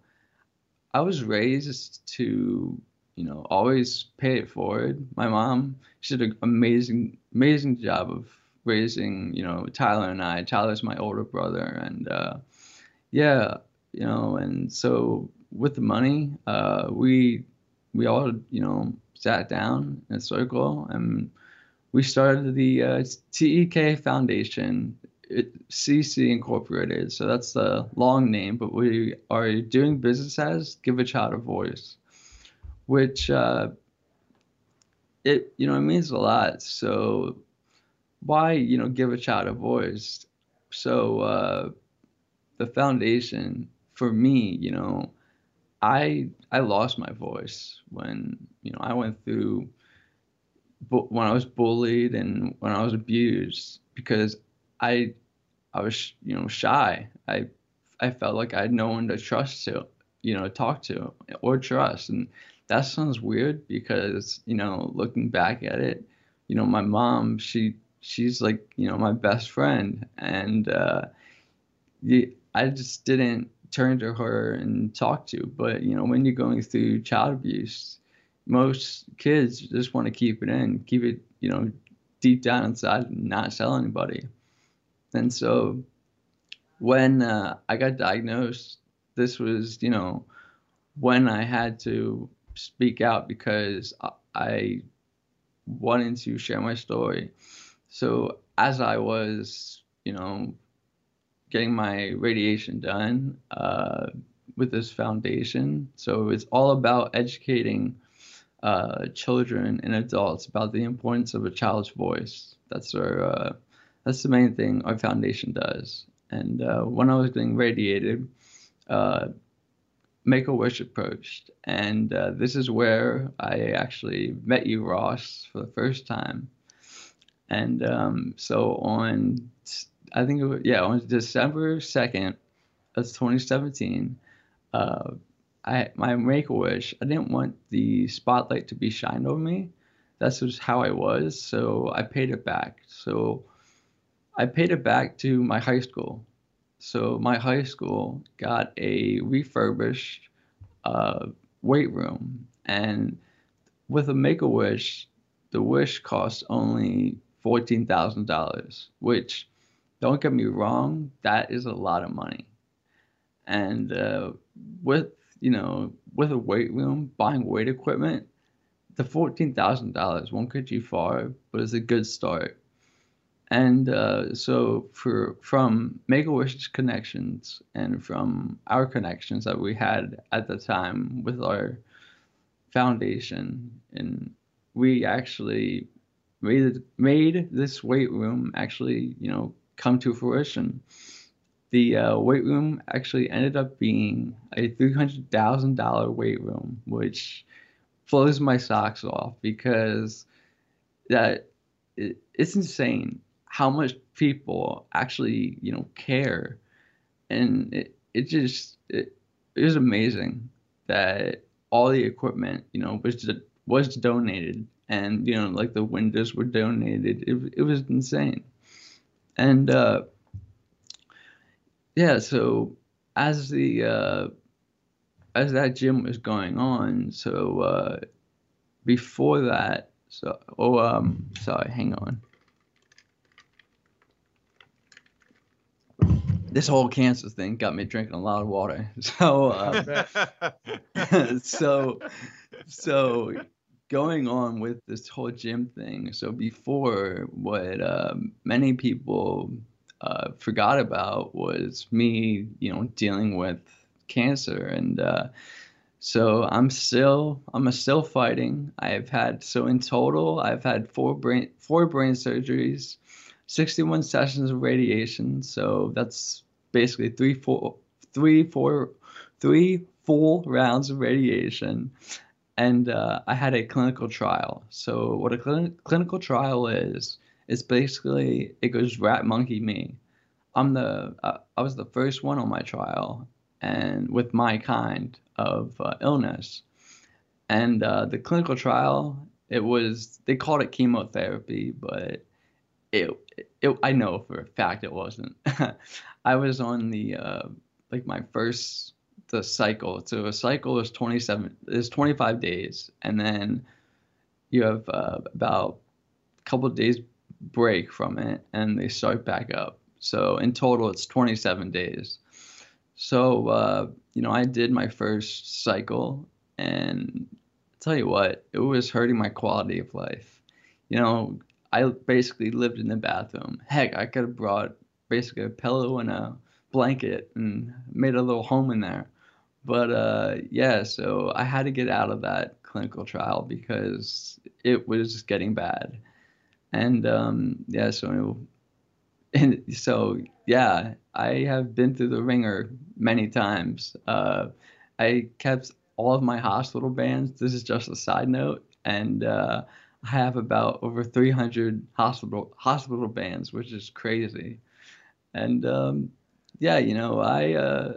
I was raised to, you know, always pay it forward. My mom, she did an amazing, amazing job of raising, you know, Tyler and I. Tyler's my older brother, and uh, yeah, you know, and so with the money, uh, we we all, you know sat down in a circle and we started the uh, TEK Foundation, it, CC Incorporated. So that's the long name, but we are doing business as Give a Child a Voice, which uh, it you know it means a lot. So why you know give a child a voice? So uh, the foundation for me, you know, I I lost my voice when you know I went through when I was bullied and when I was abused because I I was you know shy. I I felt like I had no one to trust to you know talk to or trust and that sounds weird because you know looking back at it you know my mom she she's like you know my best friend and uh, I just didn't turn to her and talk to. But you know, when you're going through child abuse, most kids just want to keep it in, keep it, you know, deep down inside, and not tell anybody. And so, when uh, I got diagnosed, this was, you know, when I had to speak out because I wanted to share my story. So as I was, you know, getting my radiation done uh, with this foundation. So it's all about educating uh, children and adults about the importance of a child's voice. That's our uh, that's the main thing our foundation does. And uh, when I was getting radiated, uh, Make a Wish approached, and uh, this is where I actually met you, Ross, for the first time. And um, so on I think it was, yeah, on December 2nd of 2017, uh, I my make a wish. I didn't want the spotlight to be shined on me. that's just how I was. So I paid it back. So I paid it back to my high school. So my high school got a refurbished uh, weight room, and with a Make a Wish, the wish costs only fourteen thousand dollars. Which, don't get me wrong, that is a lot of money. And uh, with you know with a weight room, buying weight equipment, the fourteen thousand dollars won't get you far, but it's a good start. And uh, so for from Make a Wish connections and from our connections that we had at the time with our foundation, and we actually made made this weight room actually you know come to fruition. The uh, weight room actually ended up being a three hundred thousand dollar weight room, which blows my socks off because that it, it's insane how much people actually you know care. And it, it just it, it was amazing that all the equipment you know was was donated and you know like the windows were donated. It, it was insane and uh yeah so as the uh as that gym was going on so uh before that so oh um sorry hang on this whole cancer thing got me drinking a lot of water. So, uh, so, so going on with this whole gym thing. So before, what um, many people uh, forgot about was me, you know, dealing with cancer, and uh, so I'm still, I'm still fighting. I've had so in total, I've had four brain, four brain surgeries. 61 sessions of radiation. So that's basically three, four, three, four, three full rounds of radiation, and uh, I had a clinical trial. So what a cl- clinical trial is, is basically it goes rat monkey me. I'm the uh, I was the first one on my trial, and with my kind of uh, illness, and uh, the clinical trial it was they called it chemotherapy, but it, it I know for a fact it wasn't. I was on the uh, like my first the cycle. So a cycle is 27 is 25 days, and then you have uh, about a couple days break from it, and they start back up. So in total, it's 27 days. So uh, you know, I did my first cycle, and I'll tell you what, it was hurting my quality of life. You know, I basically lived in the bathroom. Heck, I could have brought basically a pillow and a blanket and made a little home in there. But uh, yeah, so I had to get out of that clinical trial because it was getting bad. And um, yeah, so and so yeah, I have been through the ringer many times. Uh, I kept all of my hospital bands. This is just a side note, and uh, I have about over 300 hospital hospital bands, which is crazy. And um, yeah, you know, I uh,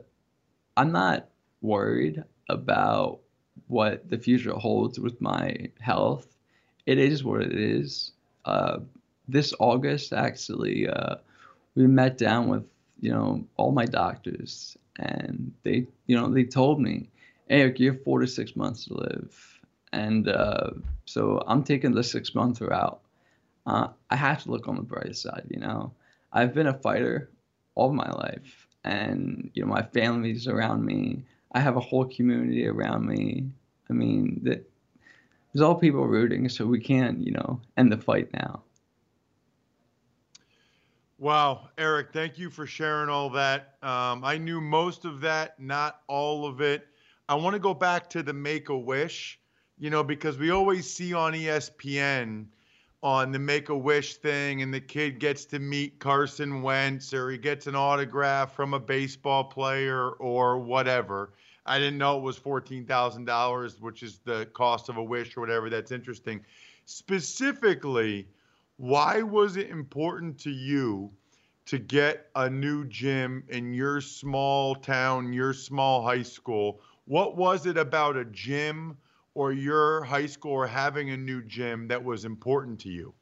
I'm not worried about what the future holds with my health. It is what it is. Uh, this August, actually, uh, we met down with you know all my doctors, and they you know they told me, Eric, you have four to six months to live, and uh, so I'm taking the six month route. Uh, I have to look on the bright side, you know. I've been a fighter all my life, and you know my family's around me. I have a whole community around me. I mean, that there's all people rooting, so we can, you know, end the fight now. Wow, Eric, thank you for sharing all that. Um, I knew most of that, not all of it. I want to go back to the Make a Wish, you know, because we always see on ESPN on the Make a Wish thing, and the kid gets to meet Carson Wentz, or he gets an autograph from a baseball player, or whatever. I didn't know it was fourteen thousand dollars, which is the cost of a wish or whatever. That's interesting. Specifically, why was it important to you to get a new gym in your small town, your small high school? What was it about a gym? Or your high school or having a new gym that was important to you?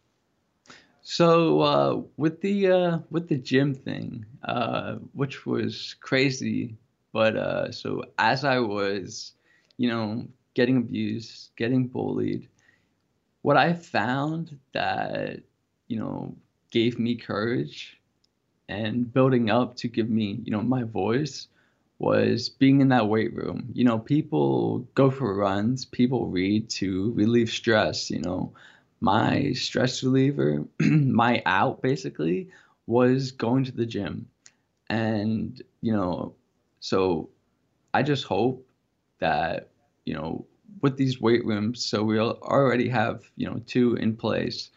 So uh, with the uh, with the gym thing, uh, which was crazy, but uh, so as I was, you know, getting abused, getting bullied, what I found that you know gave me courage and building up to give me you know my voice was being in that weight room. You know, people go for runs, people read to relieve stress. You know, my stress reliever, my out basically was going to the gym. And, you know, so I just hope that, you know, with these weight rooms, so we already have, you know, two in place.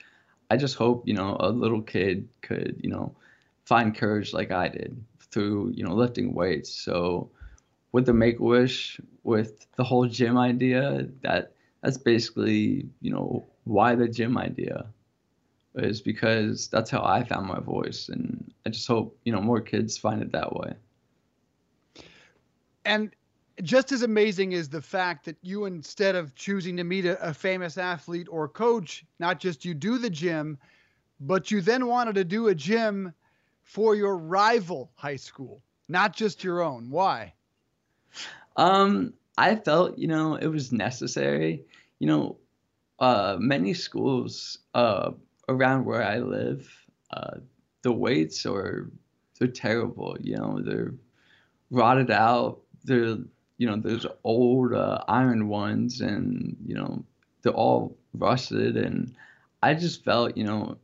I just hope, you know, a little kid could, you know, find courage like I did through, you know, lifting weights. So with the Make Wish, with the whole gym idea, that that's basically, you know, why the gym idea is because that's how I found my voice. And I just hope, you know, more kids find it that way. And just as amazing is the fact that you, instead of choosing to meet a, a, famous athlete or coach, not just you do the gym, but you then wanted to do a gym for your rival high school, not just your own. Why? Um, I felt, you know, it was necessary. You know, uh, many schools uh, around where I live, uh, the weights are they're terrible. You know, they're rotted out. They're you know, there's old uh, iron ones, and you know, they're all rusted. And I just felt, you know,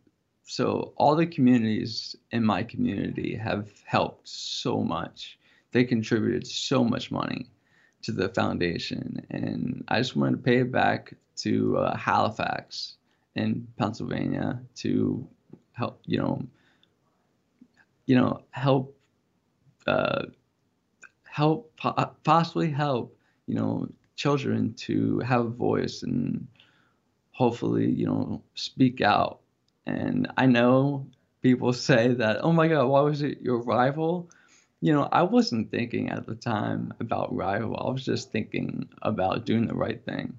so all the communities in my community have helped so much. They contributed so much money to the foundation, and I just wanted to pay it back to uh, Halifax in Pennsylvania to help, you know, you know, help, uh, help, possibly help, you know, children to have a voice and hopefully, you know, speak out. And I know people say that, oh my God, why was it your rival? You know, I wasn't thinking at the time about rival. I was just thinking about doing the right thing.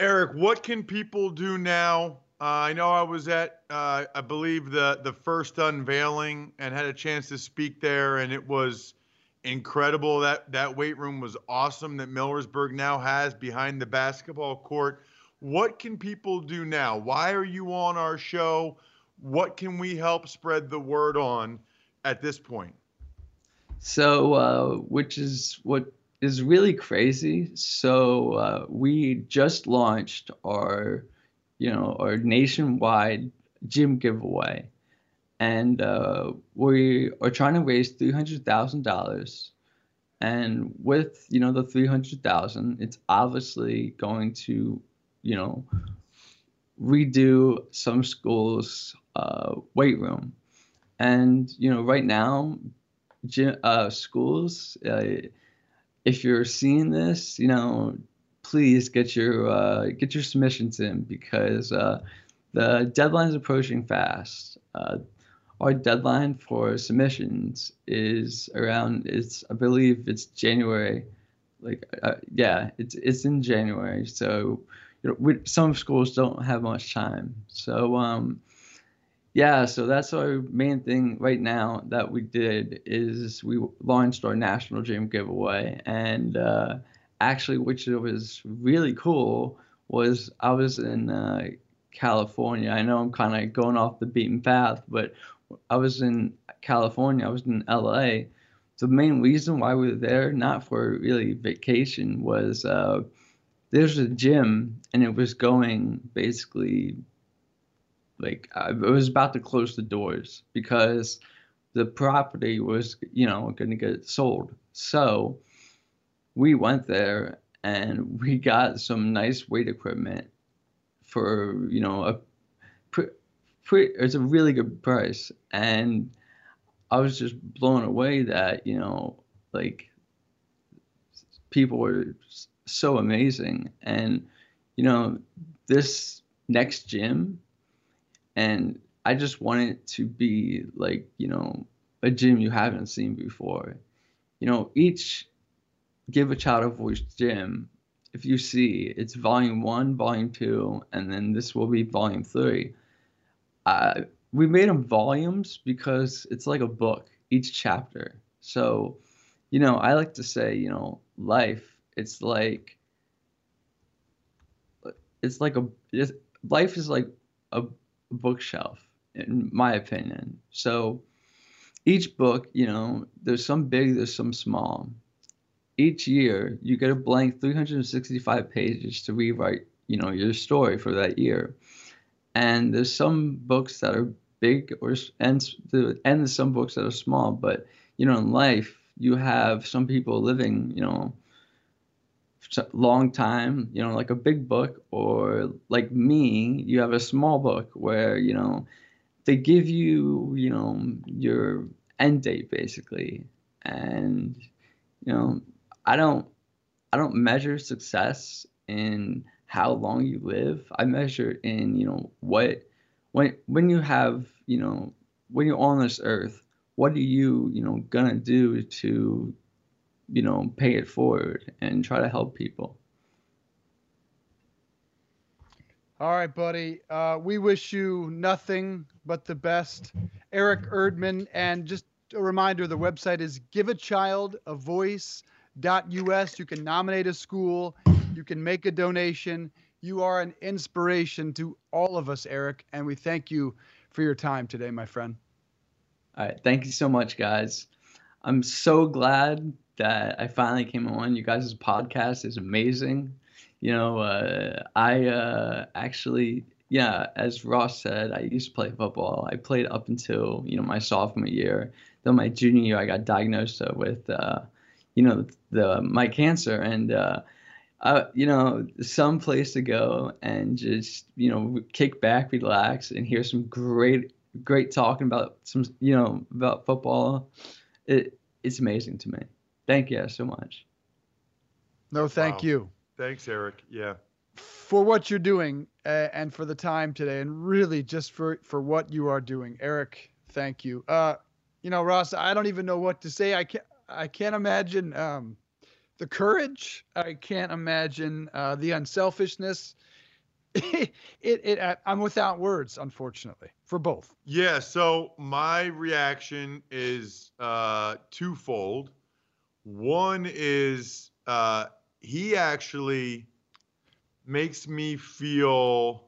Eric, what can people do now? Uh, I know I was at, uh, I believe the the first unveiling and had a chance to speak there, and it was incredible. That that weight room was awesome that Millersburg now has behind the basketball court. What can people do now? Why are you on our show? What can we help spread the word on at this point? So, uh, which is what is really crazy. So uh, we just launched our, you know, our nationwide gym giveaway, and uh, we are trying to raise three hundred thousand dollars. And with you know the three hundred thousand, it's obviously going to, you know, redo some schools' uh, weight room. And you know, right now, uh, schools uh, if you're seeing this, you know, please get your uh, get your submissions in because uh, the deadline is approaching fast. Uh, our deadline for submissions is around. It's I believe it's January. Like uh, yeah, it's it's in January. So you know, we, some schools don't have much time. So um, yeah, so that's our main thing right now that we did is we launched our national gym giveaway, and uh, actually, which was really cool, was I was in uh, California. I know I'm kind of going off the beaten path, but I was in California. I was in LA. The main reason why we were there, not for really vacation, was uh, there's a gym and it was going basically like I was about to close the doors because the property was, you know, going to get sold. So we went there and we got some nice weight equipment for, you know, a pre, pre, it's a really good price. And I was just blown away that, you know, like people were so amazing. And, you know, this next gym and I just want it to be like you know a gym you haven't seen before. You know, each Give a Child a Voice Gym, if you see, it's volume one, volume two, and then this will be volume three. Uh, we made them volumes because it's like a book, each chapter. So, you know, I like to say, you know, life, it's like, it's like a, it's, life is like a bookshelf, in my opinion. So, each book, you know, there's some big, there's some small. Each year, you get a blank 365 pages to rewrite, you know, your story for that year. And there's some books that are big or and and some books that are small, but you know, in life, you have some people living, you know, long time, you know, like a big book, or like me, you have a small book where, you know, they give you, you know, your end date basically. And, you know, I don't I don't measure success in how long you live. I measure in, you know, what when when you have, you know, when you're on this earth, what are you, you know, gonna do to, you know, pay it forward and try to help people? All right, buddy. Uh, we wish you nothing but the best. Eric Erdman. And just a reminder the website is giveachildavoice.us. You can nominate a school, you can make a donation. You are an inspiration to all of us, Eric. And we thank you for your time today, my friend. All right. Thank you so much, guys. I'm so glad that I finally came on. You guys' podcast is amazing you know, uh, I uh, actually, yeah, as Ross said, I used to play football. I played up until you know my sophomore year. Then my junior year, I got diagnosed uh, with, uh, you know, the my cancer, and uh, you know, some place to go and just you know kick back, relax, and hear some great, great talking about some, you know, about football. It it's amazing to me. Thank you so much. No, thank wow. you. Thanks, Eric. Yeah. For what you're doing uh, and for the time today, and really just for for what you are doing, Eric. Thank you. Uh, you know, Ross, I don't even know what to say. I can't. I can't imagine um, the courage. I can't imagine uh, the unselfishness. it, it, it, I'm without words, unfortunately, for both. Yeah. So my reaction is uh, twofold. One is uh, he actually makes me feel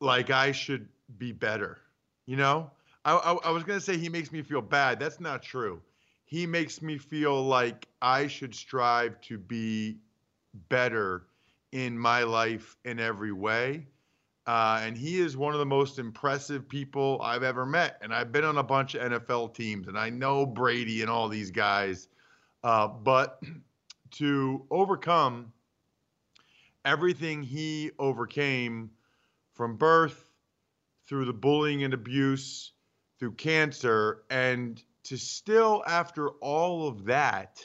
like I should be better. You know, I, I, I was gonna say he makes me feel bad. That's not true. He makes me feel like I should strive to be better in my life in every way. Uh, and he is one of the most impressive people I've ever met. And I've been on a bunch of NFL teams, and I know Brady and all these guys. Uh, but to overcome everything he overcame from birth through the bullying and abuse through cancer and to still after all of that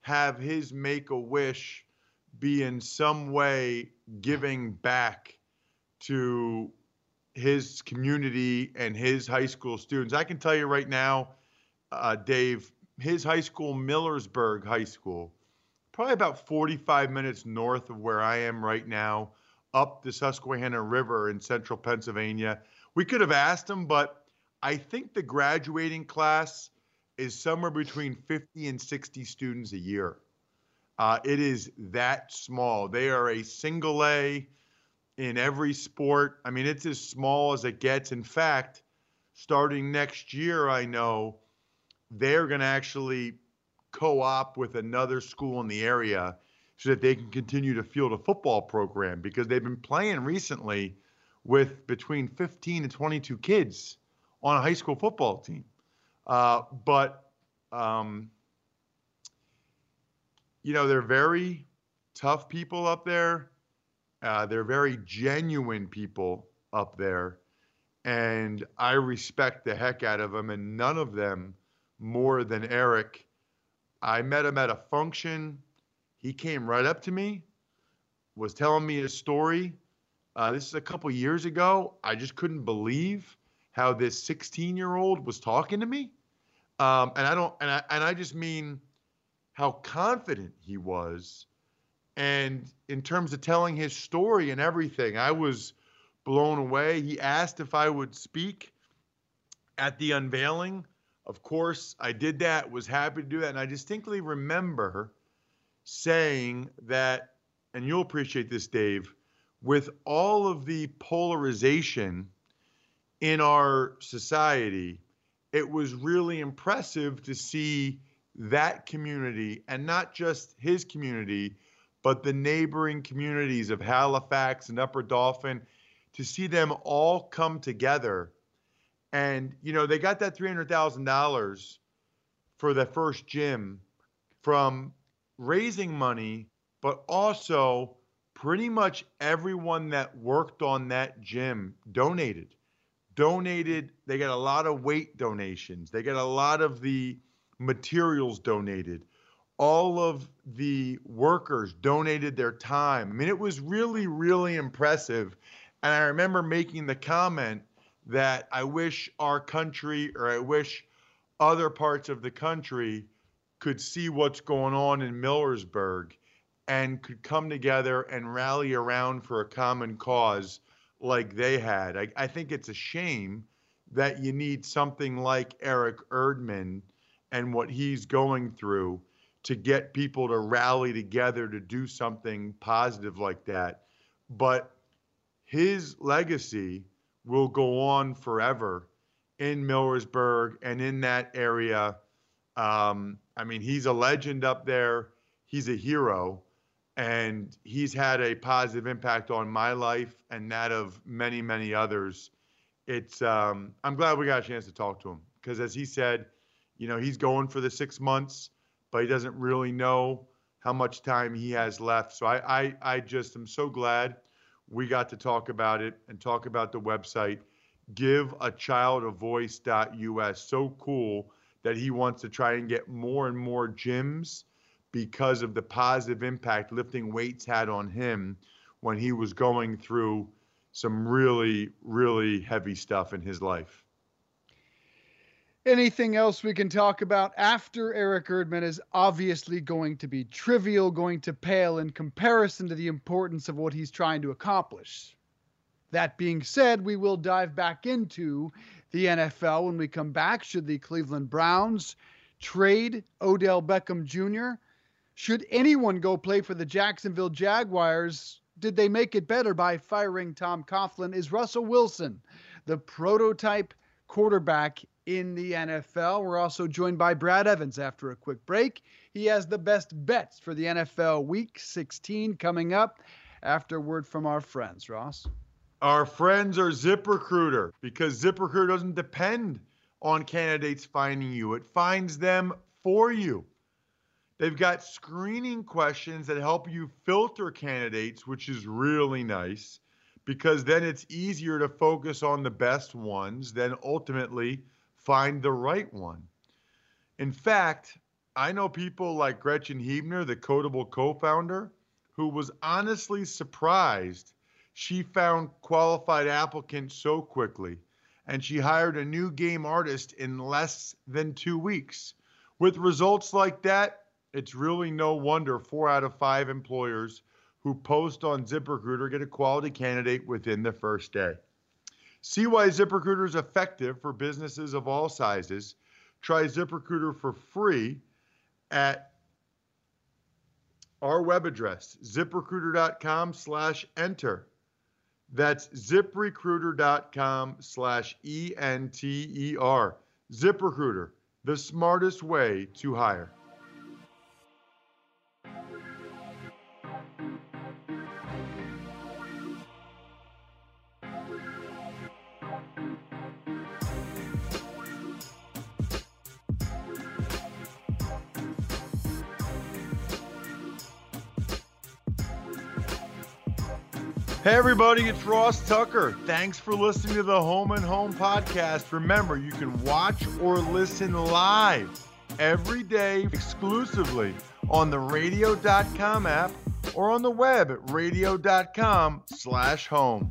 have his make a wish be in some way giving back to his community and his high school students. I can tell you right now, uh, Dave, his high school, Millersburg High School, probably about 45 minutes north of where I am right now, up the Susquehanna River in central Pennsylvania. We could have asked him, but I think the graduating class is somewhere between 50 and 60 students a year. Uh, it is that small. They are a single A in every sport. I mean, it's as small as it gets. In fact, starting next year, I know they're going to actually co-op with another school in the area so that they can continue to field a football program because they've been playing recently with between 15 and 22 kids on a high school football team. Uh, but, um, you know, they're very tough people up there. Uh, they're very genuine people up there. And I respect the heck out of them. And none of them more than Eric I met him at a function. He came right up to me, was telling me his story. Uh, this is a couple years ago. I just couldn't believe how this 16 year old was talking to me. Um, and I don't, and I, and I just mean how confident he was. And in terms of telling his story and everything, I was blown away. He asked if I would speak at the unveiling. Of course, I did that, was happy to do that. And I distinctly remember saying that, and you'll appreciate this, Dave, with all of the polarization in our society, it was really impressive to see that community and not just his community, but the neighboring communities of Halifax and Upper Dauphin, to see them all come together. And, you know, they got that $300,000 for the first gym from raising money, but also pretty much everyone that worked on that gym donated. Donated, they got a lot of weight donations. They got a lot of the materials donated. All of the workers donated their time. I mean, it was really, really impressive. And I remember making the comment that I wish our country or I wish other parts of the country could see what's going on in Millersburg and could come together and rally around for a common cause like they had. I, I think it's a shame that you need something like Eric Erdman and what he's going through to get people to rally together to do something positive like that. But his legacy will go on forever in Millersburg and in that area. Um, I mean, he's a legend up there. He's a hero, and he's had a positive impact on my life and that of many, many others. It's um, I'm glad we got a chance to talk to him because, as he said, you know, he's going for the six months, but he doesn't really know how much time he has left. So I, I, I just am so glad we got to talk about it and talk about the website, giveachildavoice.us. So cool that he wants to try and get more and more gyms because of the positive impact lifting weights had on him when he was going through some really, really heavy stuff in his life. Anything else we can talk about after Eric Erdman is obviously going to be trivial, going to pale in comparison to the importance of what he's trying to accomplish. That being said, we will dive back into the NFL when we come back. Should the Cleveland Browns trade Odell Beckham Jr.? Should anyone go play for the Jacksonville Jaguars? Did they make it better by firing Tom Coughlin? Is Russell Wilson the prototype quarterback in the NFL. We're also joined by Brad Evans after a quick break. He has the best bets for the NFL Week 16 coming up after word from our friends, Ross. Our friends are ZipRecruiter because ZipRecruiter doesn't depend on candidates finding you, it finds them for you. They've got screening questions that help you filter candidates, which is really nice because then it's easier to focus on the best ones, then ultimately find the right one. In fact, I know people like Gretchen Huebner, the Kodable co founder, who was honestly surprised she found qualified applicants so quickly. And she hired a new game artist in less than two weeks. With results like that, it's really no wonder four out of five employers who post on ZipRecruiter get a quality candidate within the first day. See why ZipRecruiter is effective for businesses of all sizes. Try ZipRecruiter for free at our web address, ziprecruiter.com slash enter. That's ziprecruiter.com slash E-N-T-E-R. ZipRecruiter, the smartest way to hire. Everybody, it's Ross Tucker. Thanks for listening to the Home and Home podcast. Remember, you can watch or listen live every day exclusively on the radio.com app or on the web at radio.com slash home.